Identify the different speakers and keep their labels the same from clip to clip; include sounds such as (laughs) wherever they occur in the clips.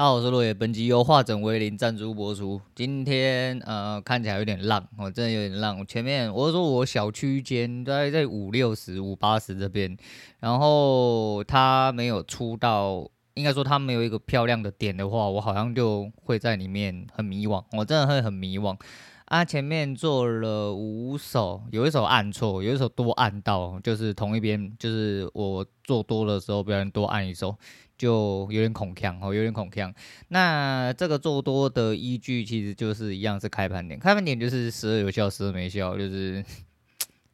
Speaker 1: 大家好，我是落叶，本集由化整为零赞助播出。今天呃看起来有点浪，我、真的。有点浪。前面我说我小区间大概在五六十、五八十这边，然后它没有出到，应该说它没有一个漂亮的。点的。话，我好像就会在里面很迷惘。我真的。会很迷惘。啊，前面做了五手，有一手按错，有一手多按到，就是同一边，就是我做多的。时候，别人多按一手，就有点恐锵哦，有点恐锵。那这个做多的依据其实就是一样，是开盘点，开盘点就是时而有效，时而没效，就是。(laughs)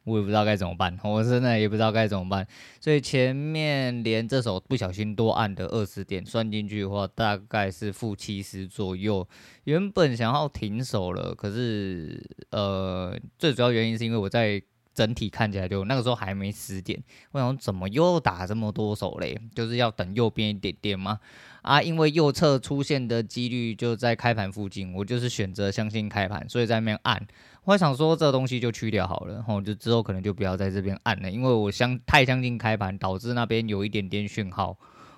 Speaker 1: 我也不知道该怎么办，我真的也不知道该怎么办，所以前面连这手不小心多按的二十点算进去的话，大概是负七十左右。原本想要停手了，可是呃，最主要原因是因为我在整体看起来就那个时候还没十点，我想怎么又打这么多手嘞？就是要等右边一点点吗？啊，因为右侧出现的几率就在开盘附近，我就是选择相信开盘，所以在那边按。我想说这东西就去掉好了，吼，就之后可能就不要在这边按了，因为我相太相信开盘，导致那边有一点点讯号，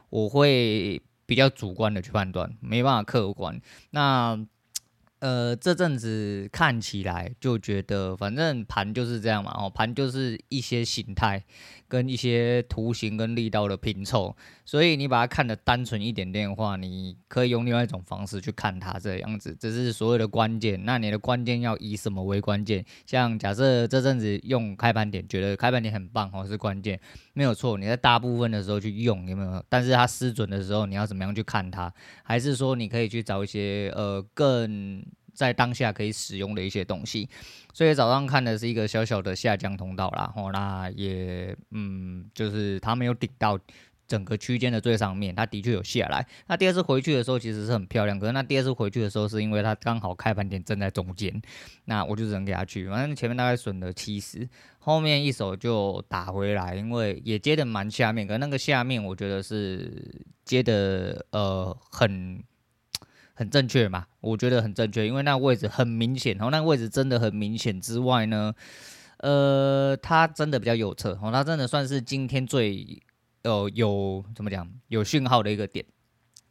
Speaker 1: 我会比较主观的去判断，没办法客观。那。呃，这阵子看起来就觉得，反正盘就是这样嘛，哦，盘就是一些形态跟一些图形跟力道的拼凑，所以你把它看得单纯一点点的话，你可以用另外一种方式去看它这样子，这是所谓的关键。那你的关键要以什么为关键？像假设这阵子用开盘点，觉得开盘点很棒哦，是关键，没有错。你在大部分的时候去用有没有？但是它失准的时候，你要怎么样去看它？还是说你可以去找一些呃更在当下可以使用的一些东西，所以早上看的是一个小小的下降通道啦，哦，那也嗯，就是它没有顶到整个区间的最上面，它的确有下来。那第二次回去的时候其实是很漂亮，可是那第二次回去的时候是因为它刚好开盘点正在中间，那我就只能给它去，反正前面大概损了七十，后面一手就打回来，因为也接的蛮下面，可那个下面我觉得是接的呃很。很正确嘛？我觉得很正确，因为那位置很明显，然后那个位置真的很明显之外呢，呃，它真的比较有侧，哦，它真的算是今天最呃有怎么讲有讯号的一个点。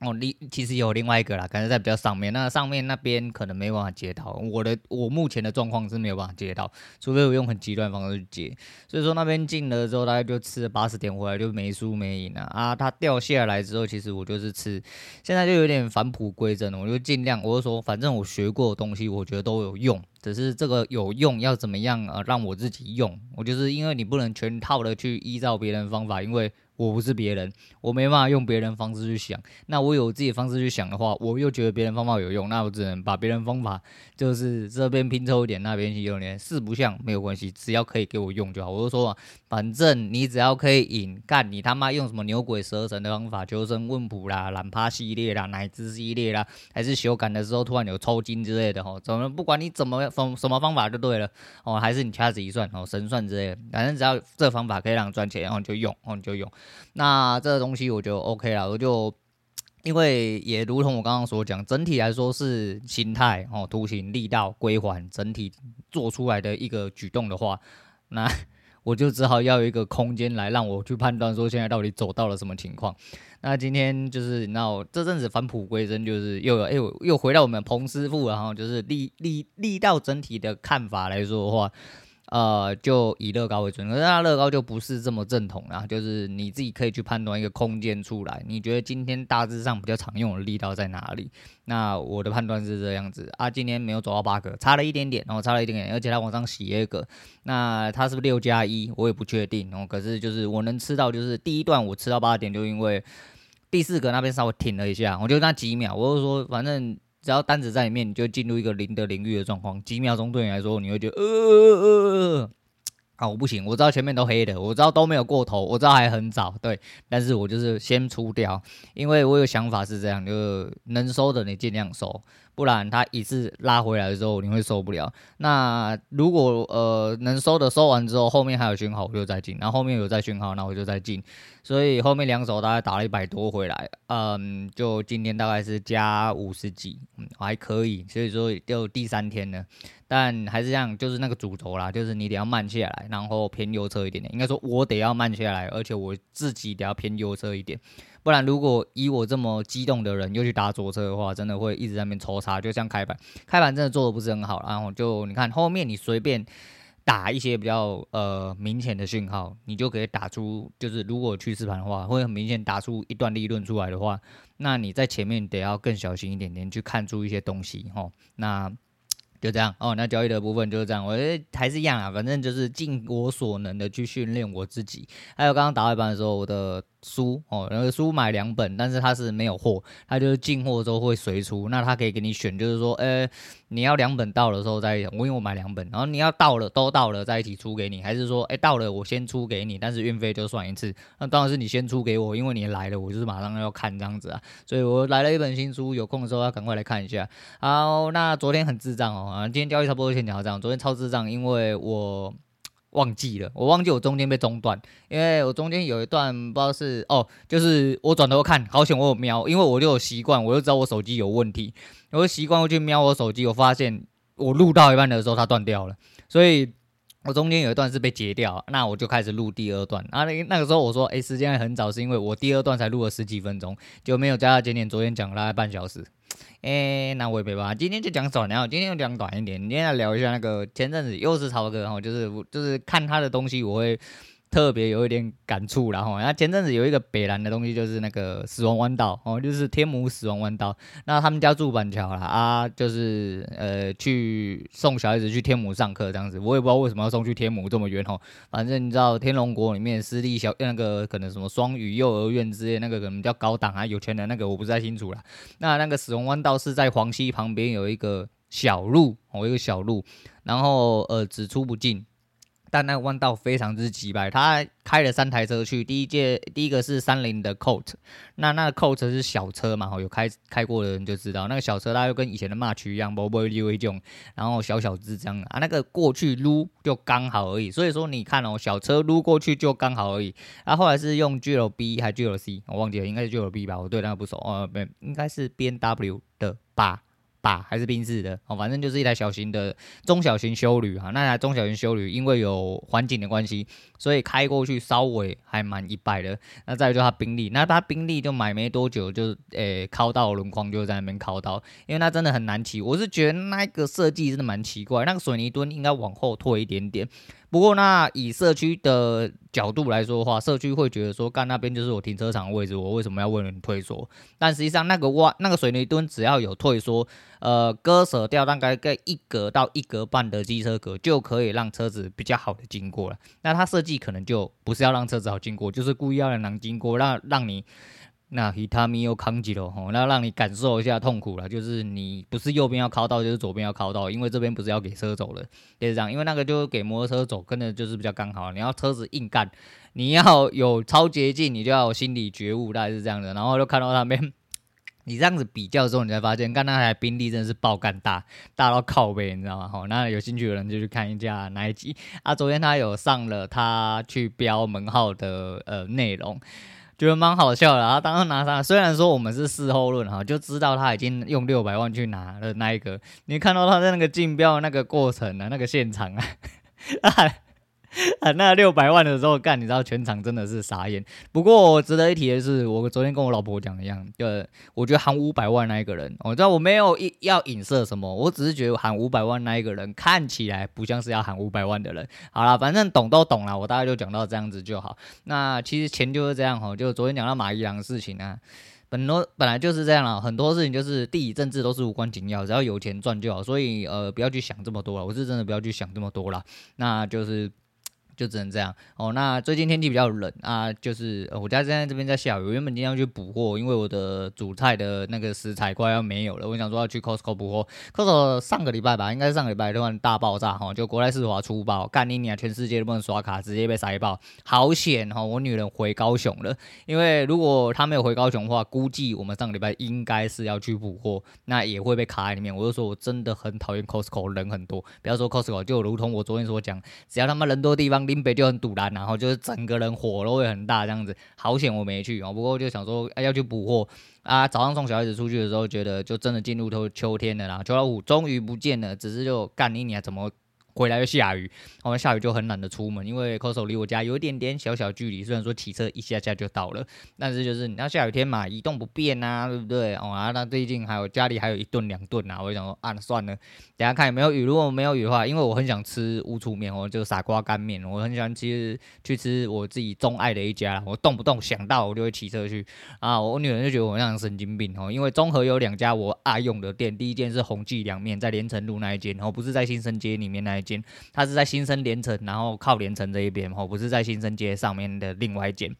Speaker 1: 哦，你其实有另外一个啦，可能在比较上面，那上面那边可能没办法接到。我的我目前的状况是没有办法接到，除非我用很极端方式去接。所以说那边进了之后，大概就吃了八十点回来，就没输没赢了啊。它掉下来之后，其实我就是吃，现在就有点返璞归真了。我就尽量，我就说，反正我学过的东西，我觉得都有用，只是这个有用要怎么样啊，让我自己用。我就是因为你不能全套的去依照别人方法，因为。我不是别人，我没办法用别人方式去想。那我有自己方式去想的话，我又觉得别人方法有用，那我只能把别人方法就是这边拼凑一点，那边去用点。四不像没有关系，只要可以给我用就好。我就说嘛，反正你只要可以引，干你他妈用什么牛鬼蛇神的方法，求神问卜啦、懒趴系列啦、奶汁系列啦，还是修改的时候突然有抽筋之类的吼，怎么不管你怎么方什么方法就对了哦，还是你掐指一算哦，神算之类的，反正只要这方法可以让你赚钱，然后你就用，哦你就用。那这个东西我就 OK 了，我就因为也如同我刚刚所讲，整体来说是形态哦，图形、力道、归还，整体做出来的一个举动的话，那 (laughs) 我就只好要有一个空间来让我去判断说现在到底走到了什么情况。那今天就是那这阵子返璞归真，就是又有哎又，又回到我们彭师傅，然后就是力力力道整体的看法来说的话。呃，就以乐高为准，可是它乐高就不是这么正统啦，就是你自己可以去判断一个空间出来，你觉得今天大致上比较常用的力道在哪里？那我的判断是这样子啊，今天没有走到八个，差了一点点，然后差了一点点，而且它往上洗一个，那它是不是六加一？我也不确定哦。可是就是我能吃到，就是第一段我吃到八点，就因为第四格那边稍微停了一下，我就那几秒，我就说反正。只要单子在里面，你就进入一个零的领域的状况，几秒钟对你来说，你会觉得呃呃呃呃，啊，我不行，我知道前面都黑的，我知道都没有过头，我知道还很早，对，但是我就是先出掉，因为我有想法是这样，就是能收的你尽量收。不然它一次拉回来的时候，你会受不了。那如果呃能收的收完之后，后面还有讯号，我就再进。然后后面有再讯号，那我就再进。所以后面两手大概打了一百多回来，嗯，就今天大概是加五十几，嗯，还可以，所以说就第三天呢。但还是这样，就是那个主轴啦，就是你得要慢下来，然后偏右侧一点点。应该说，我得要慢下来，而且我自己得要偏右侧一点。不然，如果以我这么激动的人又去打左侧的话，真的会一直在那边抽插。就像开盘，开盘真的做的不是很好。然后就你看后面，你随便打一些比较呃明显的讯号，你就可以打出，就是如果趋势盘的话，会很明显打出一段利润出来的话，那你在前面得要更小心一点点，去看出一些东西齁。那。就这样哦，那交易的部分就是这样，我觉得还是一样啊，反正就是尽我所能的去训练我自己。还有刚刚打外板的时候，我的。书哦，然后书买两本，但是它是没有货，它就是进货之后会随出，那它可以给你选，就是说，呃，你要两本到的时候再，我因为我买两本，然后你要到了都到了再一起出给你，还是说，哎，到了我先出给你，但是运费就算一次，那当然是你先出给我，因为你来了，我就是马上要看这样子啊，所以我来了一本新书，有空的时候要赶快来看一下。好，那昨天很智障哦，啊，今天交易差不多先讲这样，昨天超智障，因为我。忘记了，我忘记我中间被中断，因为我中间有一段不知道是哦，就是我转头看，好险我有瞄，因为我就有习惯，我就知道我手机有问题，我就习惯我去瞄我手机，我发现我录到一半的时候它断掉了，所以我中间有一段是被截掉，那我就开始录第二段，啊那那个时候我说，哎，时间还很早，是因为我第二段才录了十几分钟，就没有加到今天，昨天讲了大概半小时。哎、那我也没办法，今天就讲短，然后今天就讲短一点。今天来聊一下那个前阵子又是超哥，然后就是就是看他的东西，我会特别有一点感触，然后，那前阵子有一个北兰的东西，就是那个死亡弯道哦，就是天母死亡弯道。那他们家住板桥啦，啊，就是呃去送小孩子去天母上课这样子，我也不知道为什么要送去天母这么远哦。反正你知道天龙国里面私立小那个可能什么双语幼儿园之类，那个可能比较高档啊，有钱人那个我不太清楚啦。那那个死亡弯道是在黄溪旁边有一个小路哦，一个小路，然后呃只出不进。但那个弯道非常之挤掰，他开了三台车去。第一届第一个是三菱的 Colt，那那个 Colt 是小车嘛，有开开过的人就知道，那个小车它就跟以前的 March 一样，不不溜一种，然后小小只这样啊，那个过去撸就刚好而已。所以说你看哦，小车撸过去就刚好而已。然后后来是用 GLB 还 GLC，我忘记了，应该是 GLB 吧，我对那个不熟，呃，没，应该是 BMW 的吧。吧，还是宾士的哦，反正就是一台小型的中小型休旅哈。那台中小型休旅因为有环境的关系，所以开过去稍微还蛮一般的。那再就它宾利，那它宾利就买没多久就诶靠到轮框就在那边靠到，因为它真的很难骑。我是觉得那个设计真的蛮奇怪，那个水泥墩应该往后退一点点。不过，那以社区的角度来说的话，社区会觉得说，干那边就是我停车场的位置，我为什么要为了你退缩？但实际上，那个挖那个水泥墩只要有退缩，呃，割舍掉大概个一格到一格半的机车格，就可以让车子比较好的经过了。那它设计可能就不是要让车子好经过，就是故意要让人经过，让让你。那伊塔米又扛起了吼，那让你感受一下痛苦了，就是你不是右边要靠到，就是左边要靠到，因为这边不是要给车走了，就是这样，因为那个就给摩托车走，跟的就是比较刚好。你要车子硬干，你要有超捷径，你就要有心理觉悟，大概是这样的。然后就看到那边，你这样子比较之后，你才发现，刚那台宾利真的是爆干大，大到靠背，你知道吗？吼，那有兴趣的人就去看一下那一集啊。昨天他有上了他去标门号的呃内容。觉得蛮好笑的，然后当时拿上，虽然说我们是事后论哈，就知道他已经用六百万去拿了那一个，你看到他在那个竞标那个过程啊，那个现场啊，(laughs) 喊 (laughs) 那六百万的时候干，你知道全场真的是傻眼。不过值得一提的是，我昨天跟我老婆讲的一样，就我觉得喊五百万那一个人，我知道我没有要影射什么，我只是觉得喊五百万那一个人看起来不像是要喊五百万的人。好了，反正懂都懂了，我大概就讲到这样子就好。那其实钱就是这样哈，就昨天讲到马一郎的事情啊，本多本来就是这样了，很多事情就是地理政治都是无关紧要，只要有钱赚就好。所以呃，不要去想这么多了，我是真的不要去想这么多了，那就是。就只能这样哦。那最近天气比较冷啊，就是我家现在这边在下雨。原本今天要去补货，因为我的主菜的那个食材快要没有了。我想说要去 Costco 补货。Costco 上个礼拜吧，应该是上个礼拜突然大爆炸哈，就国泰世华出包，干你娘，全世界都不能刷卡，直接被塞爆，好险哈！我女人回高雄了，因为如果她没有回高雄的话，估计我们上个礼拜应该是要去补货，那也会被卡在里面。我就说我真的很讨厌 Costco，人很多。不要说 Costco，就如同我昨天所讲，只要他妈人多地方。林北就很堵然，然后就是整个人火都会很大这样子。好险我没去哦，不过就想说、要去补货啊。早上送小孩子出去的时候，觉得就真的进入秋秋天了啦，秋老虎终于不见了，只是就干你娘怎么？回来又下雨，我们下雨就很懒得出门，因为 Costco 离我家有一点点小小距离，虽然说骑车一下下就到了，但是就是你要下雨天嘛，移动不便啊，对不对？哦啊，那最近还有家里还有一顿两顿啊，我就想说啊，算了，等下看有没有雨。如果没有雨的话，因为我很想吃乌醋面，哦就傻瓜干面，我很喜欢吃去吃我自己钟爱的一家，我动不动想到我就会骑车去啊。我女人就觉得我像神经病哦，因为综合有两家我爱用的店，第一间是宏记凉面，在连城路那一间，然后不是在新生街里面那一间。它是在新生连城，然后靠连城这一边，哦，不是在新生街上面的另外一间。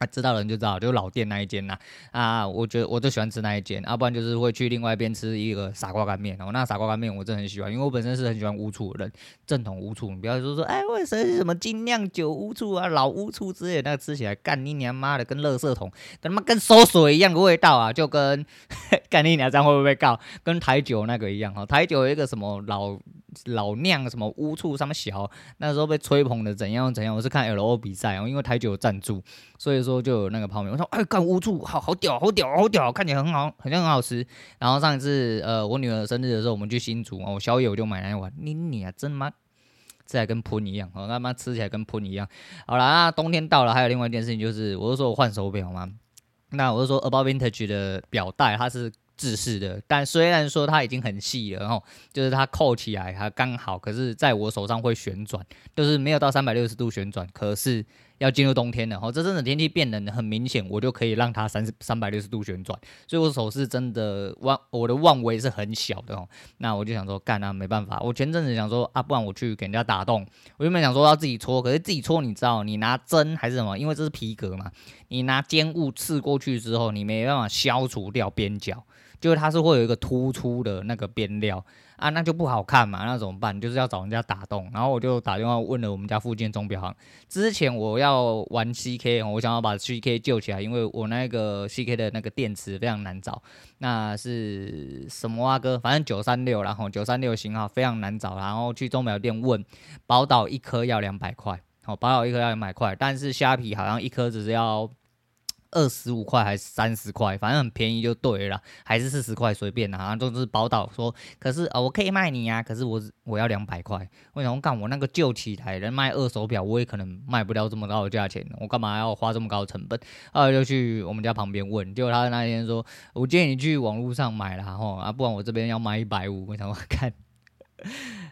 Speaker 1: 啊，知道人就知道，就老店那一间呐。啊，我觉得我就喜欢吃那一间，要、啊、不然就是会去另外一边吃一个傻瓜干面。哦，那傻瓜干面我真的很喜欢，因为我本身是很喜欢乌醋的人，正统乌醋。你不要说说，哎，为什么什么精酿酒乌醋啊，老乌醋之类，那个吃起来干你娘妈的，跟垃圾桶，他妈跟馊水一样的味道啊，就跟 (laughs) 干你娘这样会不会告？跟台酒那个一样哈，台酒有一个什么老老酿什么乌醋什么小，那时候被吹捧的怎样怎样。我是看 L O 比赛哦，因为台酒有赞助，所以说。就有那个泡面，我说哎，干乌醋，好好屌，好屌，好屌，看起来很好，好像很好吃。然后上一次呃，我女儿生日的时候，我们去新竹哦，宵夜我就买那一碗，你你啊，真妈，吃起来跟喷一样，哦，他妈吃起来跟喷一样。好了，那冬天到了，还有另外一件事情就是，我就说我换手表嘛，那我就说 About Vintage 的表带它是制式的，但虽然说它已经很细了，然后就是它扣起来还刚好，可是在我手上会旋转，就是没有到三百六十度旋转，可是。要进入冬天了，吼，这阵子天气变冷，很明显，我就可以让它三三百六十度旋转，所以我手是真的望我的望围是很小的哦。那我就想说，干啊，没办法，我前阵子想说啊，不然我去给人家打洞。我原本想说要自己搓，可是自己搓，你知道，你拿针还是什么？因为这是皮革嘛，你拿尖物刺过去之后，你没办法消除掉边角，就是它是会有一个突出的那个边料。啊，那就不好看嘛，那怎么办？就是要找人家打洞，然后我就打电话问了我们家附近钟表行。之前我要玩 CK，我想要把 CK 救起来，因为我那个 CK 的那个电池非常难找，那是什么啊哥？反正九三六，然后九三六型号非常难找，然后去钟表店问，宝岛一颗要两百块，哦，宝岛一颗要两百块，但是虾皮好像一颗只是要。二十五块还是三十块，反正很便宜就对了，还是四十块随便的，好像都是宝岛说，可是呃我可以卖你、啊，可是我我要两百块，为什么干我那个旧起来人卖二手表，我也可能卖不了这么高的价钱，我干嘛要花这么高的成本？后来就去我们家旁边问，结果他那天说，我建议你去网络上买了哈，啊不然我这边要卖一百五，为什么看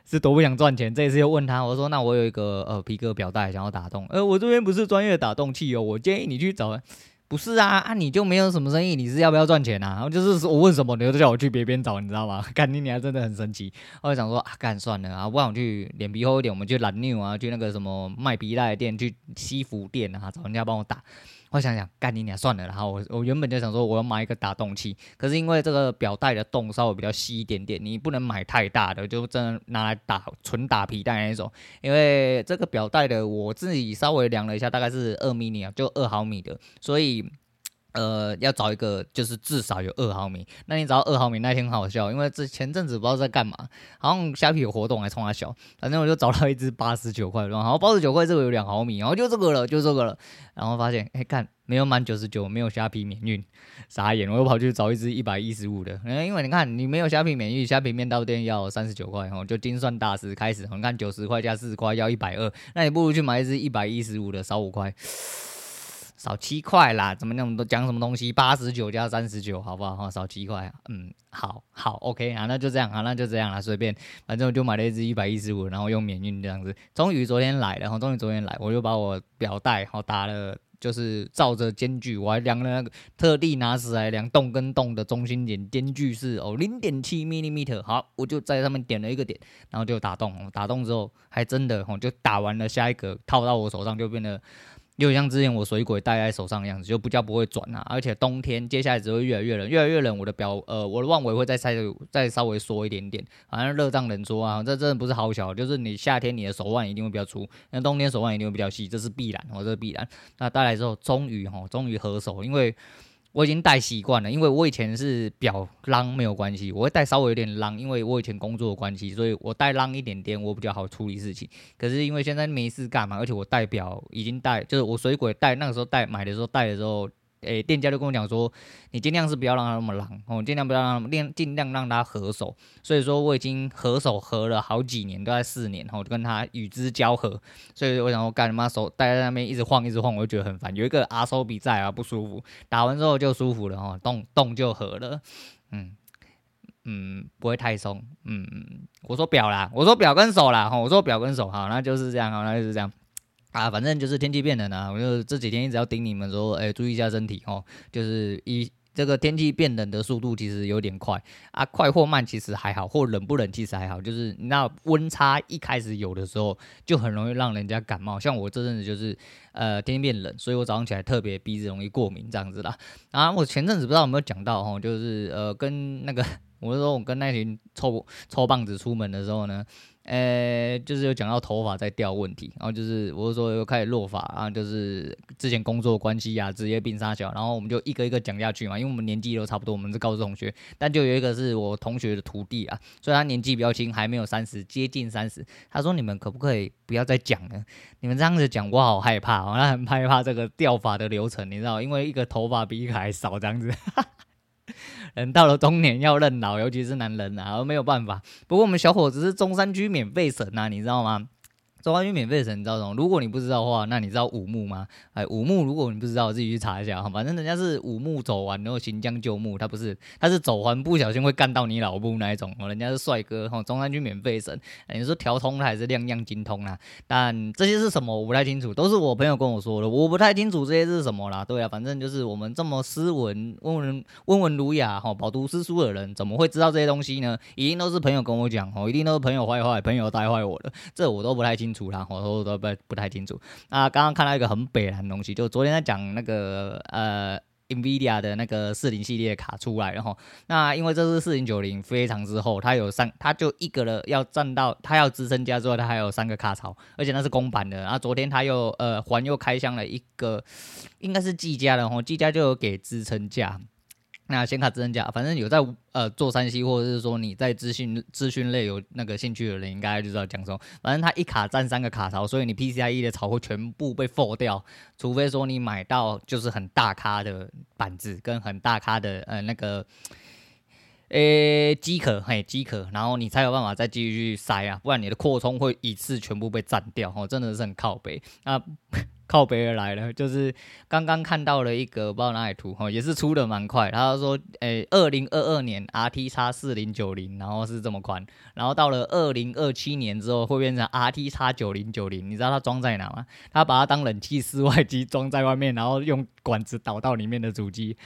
Speaker 1: 是多不想赚钱？这一次又问他，我说那我有一个呃皮革表带想要打洞，呃我这边不是专业打洞器哦，我建议你去找。不是啊，啊你就没有什么生意，你是要不要赚钱啊？然后就是我问什么，你就叫我去别边找，你知道吗？(laughs) 干你还真的很神奇。我就想说啊，干算了啊，不然我去脸皮厚一点，我们去蓝妞啊，去那个什么卖皮带的店，去西服店啊，找人家帮我打。我想想，干你娘算了，然后我我原本就想说我要买一个打洞器，可是因为这个表带的洞稍微比较细一点点，你不能买太大的，就真的拿来打纯打皮带那种。因为这个表带的我自己稍微量了一下，大概是二米啊，就二毫米的，所以。呃，要找一个就是至少有二毫米。那你找到二毫米，那天很好笑，因为这前阵子不知道在干嘛，好像虾皮有活动还冲他小，反正我就找到一只八十九块，然后八十九块这个有两毫米，然后就这个了，就这个了。然后发现，哎，看没有满九十九，没有虾皮免运，傻眼。我又跑去找一只一百一十五的，因为你看你没有虾皮免运，虾皮面到店要三十九块，然后就精算大师开始，你看九十块加四十块要一百二，那你不如去买一只一百一十五的，少五块。少七块啦，怎么那么多讲什么东西？八十九加三十九，好不好？哈，少七块，嗯，好好，OK 啊，那就这样啊，那就这样了，随便，反正我就买了一支一百一十五，然后用免运这样子。终于昨天来了，然后终于昨天来，我就把我表带好打了，就是照着间距，我还量了那个特地拿尺来量洞跟洞的中心点，间距是哦零点七 millimeter。好，我就在上面点了一个点，然后就打洞，打洞之后还真的哦，就打完了下一个套到我手上就变得。就像之前我水鬼戴在手上的样子，就不叫不会转啊！而且冬天接下来只会越来越冷，越来越冷，我的表呃，我的腕围会再再再稍微缩一点点，好像热胀冷缩啊，这真的不是好小，就是你夏天你的手腕一定会比较粗，那冬天手腕一定会比较细，这是必然，哦，这是必然。那带来之后，终于哈，终于合手，因为。我已经戴习惯了，因为我以前是表浪没有关系，我会戴稍微有点浪，因为我以前工作的关系，所以我戴浪一点点，我比较好处理事情。可是因为现在没事干嘛，而且我戴表已经戴，就是我水鬼戴，那个时候戴买的时候戴的时候。诶、店家就跟我讲说，你尽量是不要让它那么浪哦，尽量不要让练，尽量让它合手。所以说我已经合手合了好几年，都在四年后就跟它与之交合。所以我想说，干嘛手待在那边一直晃一直晃，我就觉得很烦。有一个阿手比赛啊，不舒服，打完之后就舒服了哦，动动就合了，嗯嗯，不会太松，嗯嗯。我说表啦，我说表跟手啦，哈，我说表跟手，好，那就是这样，好，那就是这样。啊，反正就是天气变冷啊，我就这几天一直要叮你们说，哎、注意一下身体哦。就是一这个天气变冷的速度其实有点快啊，快或慢其实还好，或冷不冷其实还好。就是那温差一开始有的时候，就很容易让人家感冒。像我这阵子就是呃天气变冷，所以我早上起来特别鼻子容易过敏这样子啦。啊，我前阵子不知道有没有讲到哦，就是呃跟那个 (laughs) 我是说我跟那群臭臭棒子出门的时候呢。呃、就是有讲到头发在掉问题，然后就是我是说又开始落发然后，就是之前工作关系啊，职业病杀小，然后我们就一个一个讲下去嘛，因为我们年纪都差不多，我们是高中同学，但就有一个是我同学的徒弟啊，所以他年纪比较轻，还没有三十，接近三十。他说：“你们可不可以不要再讲了？你们这样子讲，我好害怕，我很害怕这个掉发的流程，你知道，因为一个头发比一个还少，这样子。” (laughs) 人到了中年要认老，尤其是男人啊，没有办法。不过我们小伙子是中山区免费省啊，你知道吗？中山区免费省，你知道什么？如果你不知道的话，那你知道五木吗？哎，五木，如果你不知道，自己去查一下哈。反正人家是五木走完，然后行将就木，他不是，他是走完不小心会干到你老母那一种。哦人家是帅哥哈，中山区免费省。你说条通还是亮样精通啊？但这些是什么？我不太清楚，都是我朋友跟我说的，我不太清楚这些是什么啦。对啊，反正就是我们这么斯文、温文、温文儒雅哈，饱读诗书的人，怎么会知道这些东西呢？一定都是朋友跟我讲哦，一定都是朋友坏坏，朋友带坏我的，这我都不太清楚。清楚啦，我都不不太清楚。那刚刚看到一个很北烂的东西，就昨天在讲那个呃，NVIDIA 的那个四零系列卡出来，然后那因为这是四零九零非常之后，它有三，它就一个了要占到，它要支撑架之后，它还有三个卡槽，而且那是公版的。然后昨天它又呃环又开箱了一个，应该是技嘉的，然后技嘉就有给支撑架。那显卡支撑架，反正有在呃做三 C，或者是说你在资讯资讯类有那个兴趣的人，应该就知道讲什么。反正它一卡占三个卡槽，所以你 PCIe 的槽会全部被 fold 掉，除非说你买到就是很大咖的板子跟很大咖的呃那个诶机壳，嘿机壳，然后你才有办法再继续去塞啊，不然你的扩充会一次全部被占掉，哦，真的是很靠北啊。靠北而来了，就是刚刚看到了一个不知道哪里图哈，也是出的蛮快。他说，诶，二零二二年 RTX 四零九零，然后是这么宽，然后到了二零二七年之后会变成 RTX 九零九零。你知道它装在哪吗？他把它当冷气室外机装在外面，然后用管子导到里面的主机。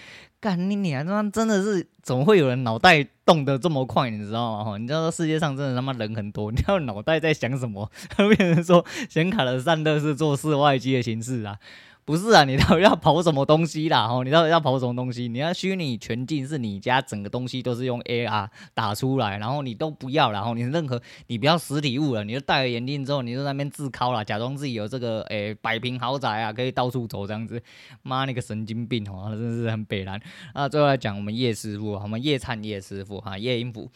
Speaker 1: 干你娘！他妈真的是怎么会有人脑袋动得这么快？你知道吗？你知道世界上真的他妈人很多，你知道脑袋在想什么？他 (laughs) 变成说显卡的散热是做室外机的形式啊。不是啊，你到底要跑什么东西啦？(laughs) 吼，你到底要跑什么东西？你要虚拟全境，是你家整个东西都是用 AR 打出来，然后你都不要，然后你任何你不要实体物了，你就戴了眼镜之后，你就在那边自敲了，假装自己有这个诶百平豪宅啊，可以到处走这样子。妈，那个神经病哦，真的是很北烂。啊，最后来讲我们叶师傅，我们叶灿叶师傅哈，叶英福。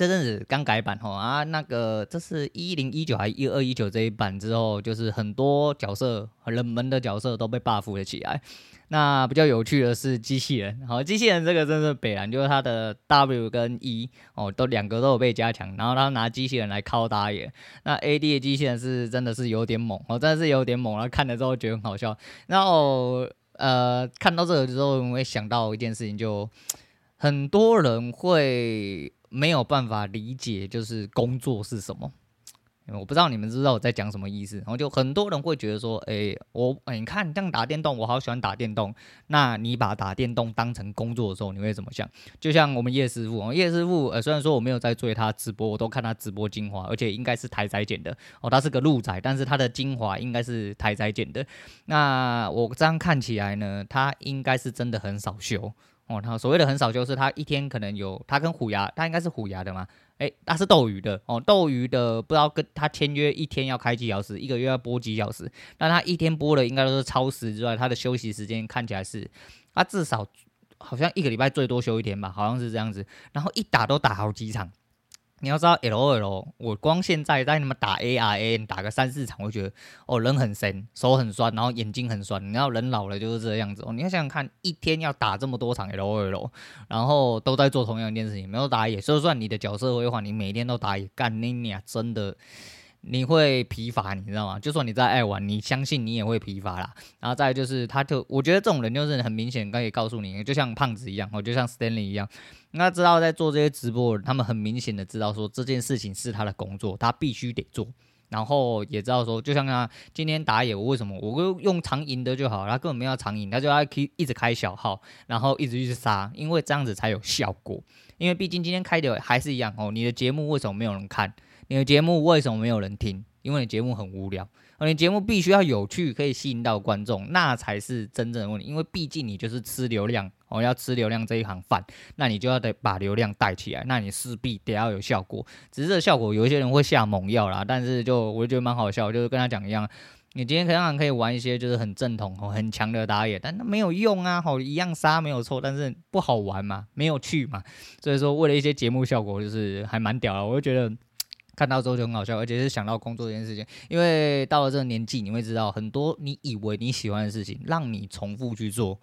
Speaker 1: 这阵子刚改版哦啊，那个这是一零一九还是一二一九这一版之后，就是很多角色很冷门的角色都被 buff 了起来。那比较有趣的是机器人，好，机器人这个真是北蓝，就是它的 W 跟 E 哦，都两个都有被加强，然后他拿机器人来靠打野。那 AD 的机器人是真的是有点猛，哦，真的是有点猛，然后看了之后觉得很好笑。然后呃，看到这个之后，我会想到一件事情，就很多人会。没有办法理解，就是工作是什么。我不知道你们知道我在讲什么意思。然后就很多人会觉得说，哎，我，哎，你看这样打电动，我好喜欢打电动。那你把打电动当成工作的时候，你会怎么想？就像我们叶师傅，叶师傅，呃，虽然说我没有在追他直播，我都看他直播精华，而且应该是台仔剪的。哦，他是个路仔，但是他的精华应该是台仔剪的。那我这样看起来呢，他应该是真的很少修。哦，他所谓的很少，就是他一天可能有他跟虎牙，他应该是虎牙的嘛？诶，他是斗鱼的哦，斗鱼的不知道跟他签约一天要开几小时，一个月要播几小时，但他一天播的应该都是超时之外，他的休息时间看起来是他至少好像一个礼拜最多休一天吧，好像是这样子。然后一打都打好几场。你要知道 LOL，我光现在在你们打 ARA，打个三四场，我觉得哦人很神，手很酸，然后眼睛很酸。你要人老了就是这个样子哦。你要想想看，一天要打这么多场 LOL，然后都在做同样一件事情，没有打野，就算你的角色会换，你每天都打野，干你娘真的。你会疲乏，你知道吗？就算你再爱玩，你相信你也会疲乏啦。然后再就是，他就我觉得这种人就是很明显可以告诉你，就像胖子一样，哦，就像 Stanley 一样，那知道在做这些直播，他们很明显的知道说这件事情是他的工作，他必须得做。然后也知道说，就像他今天打野，我为什么我用长赢的就好，他根本没有长赢，他就要开一直开小号，然后一直去杀，因为这样子才有效果。因为毕竟今天开的还是一样哦，你的节目为什么没有人看？你的节目为什么没有人听？因为你节目很无聊，而你节目必须要有趣，可以吸引到观众，那才是真正的问题。因为毕竟你就是吃流量，哦，要吃流量这一行饭，那你就要得把流量带起来，那你势必得要有效果。只是这效果，有一些人会下猛药啦，但是就我就觉得蛮好笑，就是跟他讲一样，你今天可能可以玩一些就是很正统、哦很强的打野，但那没有用啊，好一样杀没有错，但是不好玩嘛，没有趣嘛。所以说，为了一些节目效果，就是还蛮屌的，我就觉得。看到之后就很好笑，而且是想到工作这件事情，因为到了这个年纪，你会知道很多你以为你喜欢的事情，让你重复去做，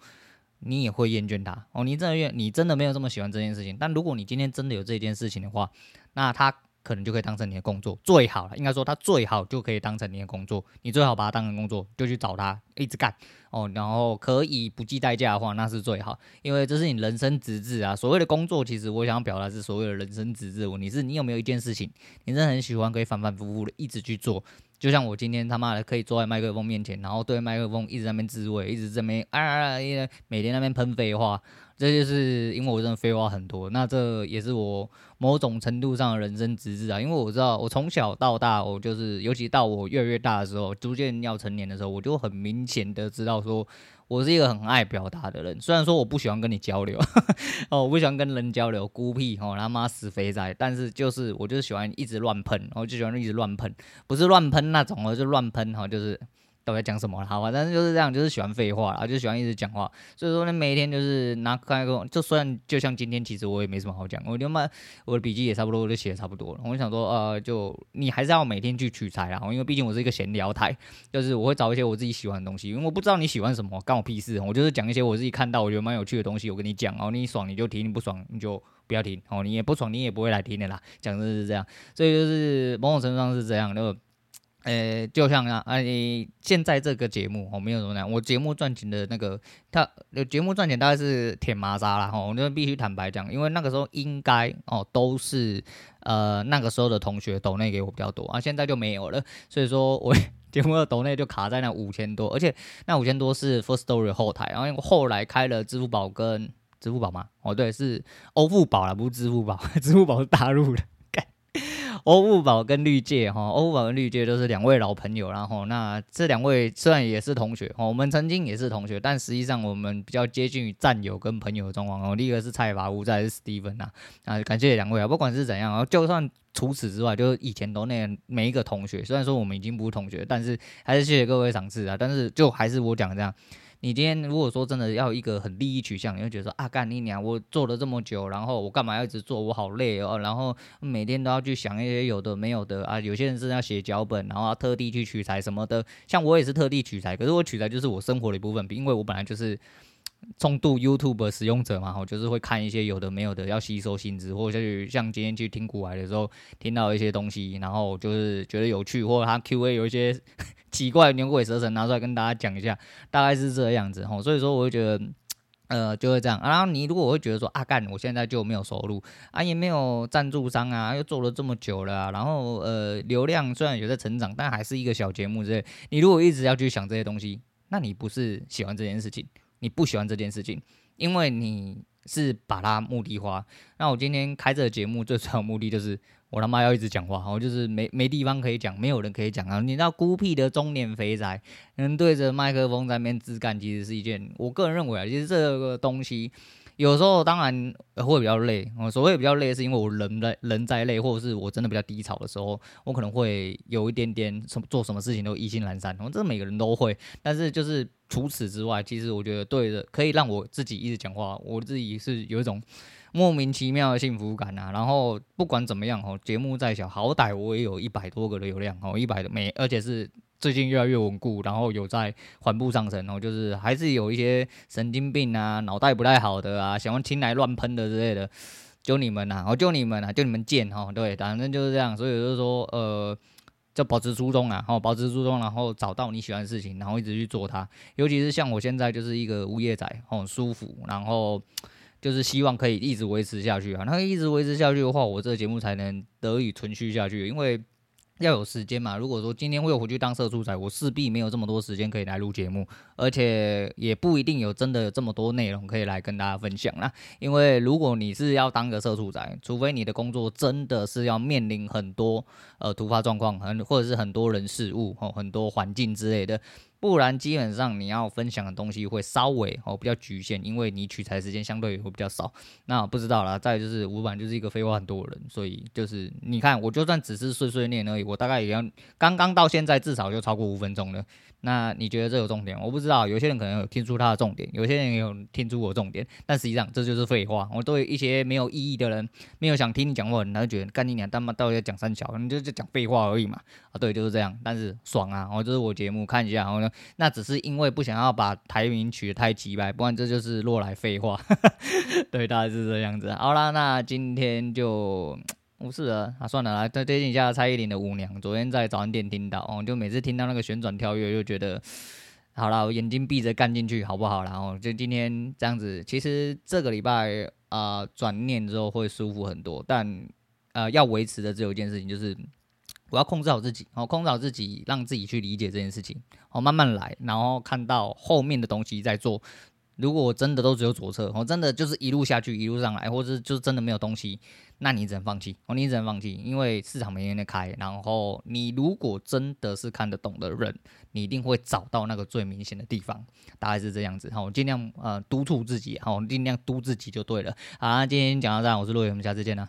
Speaker 1: 你也会厌倦它。哦，你真的厌，你真的没有这么喜欢这件事情。但如果你今天真的有这件事情的话，那它。可能就可以当成你的工作，最好了，应该说他最好就可以当成你的工作，你最好把它当成工作，就去找他一直干哦，然后可以不计代价的话，那是最好，因为这是你人生职志啊。所谓的工作，其实我想表达是所谓的人生职志。问题是你有没有一件事情，你真的很喜欢，可以反反复复的一直去做。就像我今天他妈的可以坐在麦克风面前，然后对麦克风一直在那边自慰，一直在那边啊，啊，啊，每天那边喷废话。这就是因为我真的废话很多，那这也是我某种程度上的人生直至啊。因为我知道，我从小到大，我就是，尤其到我越来越大的时候，逐渐要成年的时候，我就很明显的知道说，我是一个很爱表达的人。虽然说我不喜欢跟你交流，(laughs) 哦，我不喜欢跟人交流，孤僻哦，他妈死肥宅。但是就是我就是喜欢一直乱喷，我就喜欢一直乱喷，不是乱喷那种，就乱喷哈，就是。都在讲什么了？好吧，但是就是这样，就是喜欢废话啦，就喜欢一直讲话。所以说呢，每一天就是拿开个，就算就像今天，其实我也没什么好讲。我他妈我的笔记也差不多，我就写的差不多了。我就想说，呃，就你还是要每天去取材啦，因为毕竟我是一个闲聊台，就是我会找一些我自己喜欢的东西。因为我不知道你喜欢什么，关我屁事。我就是讲一些我自己看到我觉得蛮有趣的东西，我跟你讲哦。你爽你就听，你不爽你就不要听哦。你也不爽，你也不会来听的啦。讲的是这样，所以就是某种程度上是这样的。呃、就像啊，哎，现在这个节目我没有什么样，我节目赚钱的那个，他节目赚钱大概是舔麻渣啦，哈，我就必须坦白讲，因为那个时候应该哦都是呃那个时候的同学抖内给我比较多啊，现在就没有了，所以说我 (laughs) 节目的抖内就卡在那五千多，而且那五千多是 First Story 后台，然后后来开了支付宝跟支付宝吗？哦，对，是欧付宝啦，不是支付宝，(laughs) 支付宝是大陆的。欧付宝跟绿界哈，欧付宝跟绿界都是两位老朋友，然后那这两位虽然也是同学哈，我们曾经也是同学，但实际上我们比较接近于战友跟朋友的状况哦。第一个是蔡法务，再是 Steven 呐，啊，感谢两位啊，不管是怎样啊，就算除此之外，就是以前都那每一个同学，虽然说我们已经不是同学，但是还是谢谢各位赏识啊，但是就还是我讲这样。你今天如果说真的要一个很利益取向，你会觉得说啊，干你娘！我做了这么久，然后我干嘛要一直做？我好累哦，然后每天都要去想一些有的没有的啊。有些人是要写脚本，然后要特地去取材什么的。像我也是特地取材，可是我取材就是我生活的一部分，因为我本来就是重度 YouTube 使用者嘛，我就是会看一些有的没有的，要吸收新知，或者是像今天去听古玩的时候听到一些东西，然后就是觉得有趣，或者他 QA 有一些。奇怪，牛鬼蛇神拿出来跟大家讲一下，大概是这个样子吼，所以说我会觉得，呃，就会这样。然后你如果会觉得说，啊干，我现在就没有收入啊，也没有赞助商啊，又做了这么久了，然后呃，流量虽然有在成长，但还是一个小节目之类。你如果一直要去想这些东西，那你不是喜欢这件事情，你不喜欢这件事情，因为你是把它目的化。那我今天开这个节目最主要目的就是。我他妈要一直讲话，我就是没没地方可以讲，没有人可以讲啊！你知道孤僻的中年肥宅能对着麦克风在那边自干，其实是一件我个人认为啊，其实这个东西有时候当然会比较累，所谓比较累，是因为我人在人在累，或者是我真的比较低潮的时候，我可能会有一点点什么做什么事情都意兴阑珊。我这每个人都会，但是就是除此之外，其实我觉得对的，可以让我自己一直讲话，我自己是有一种莫名其妙的幸福感啊。然后不管怎么样哦，节目再小，好歹我也有一百多个的流量哦，一百的每，而且是。最近越来越稳固，然后有在缓步上升，然后就是还是有一些神经病啊、脑袋不太好的啊、喜欢听来乱喷的之类的，就你们呐，我就你们呐，就你们贱哈，对，反正就是这样，所以就是说，呃，就保持初衷啊，哦，保持初衷，然后找到你喜欢的事情，然后一直去做它。尤其是像我现在就是一个无业仔，很舒服，然后就是希望可以一直维持下去啊。那一直维持下去的话，我这个节目才能得以存续下去，因为。要有时间嘛，如果说今天会有回去当社畜仔，我势必没有这么多时间可以来录节目，而且也不一定有真的有这么多内容可以来跟大家分享啦。因为如果你是要当个社畜仔，除非你的工作真的是要面临很多呃突发状况，很或者是很多人事物哦，很多环境之类的。不然，基本上你要分享的东西会稍微哦比较局限，因为你取材时间相对也会比较少。那不知道啦，再就是五版就是一个废话很多的人，所以就是你看，我就算只是碎碎念而已，我大概也要刚刚到现在至少就超过五分钟了。那你觉得这有重点？我不知道，有些人可能有听出他的重点，有些人有听出我重点，但实际上这就是废话。我对一些没有意义的人，没有想听你讲话的人，他就觉得干你娘，他妈到底在讲三小，你就就讲废话而已嘛。啊，对，就是这样。但是爽啊，我这是我节目，看一下，然后，那只是因为不想要把台名取得太直白，不然这就是落来废话。(laughs) 对，大概是这样子。好啦，那今天就。不是啊，啊算了，来再推荐一下蔡依林的《舞娘》。昨天在早餐店听到，哦，就每次听到那个旋转跳跃，就觉得好了，我眼睛闭着干进去，好不好？然后就今天这样子，其实这个礼拜啊转念之后会舒服很多，但呃要维持的只有一件事情，就是我要控制好自己，哦，控制好自己，让自己去理解这件事情，哦，慢慢来，然后看到后面的东西再做。如果我真的都只有左侧，我真的就是一路下去，一路上来，或者就是真的没有东西，那你只能放弃，哦，你只能放弃，因为市场没人在开。然后你如果真的是看得懂的人，你一定会找到那个最明显的地方，大概是这样子。好，我尽量呃督促自己，好，尽量督自己就对了。好，那今天讲到这，我是陆伟，我们下次见了。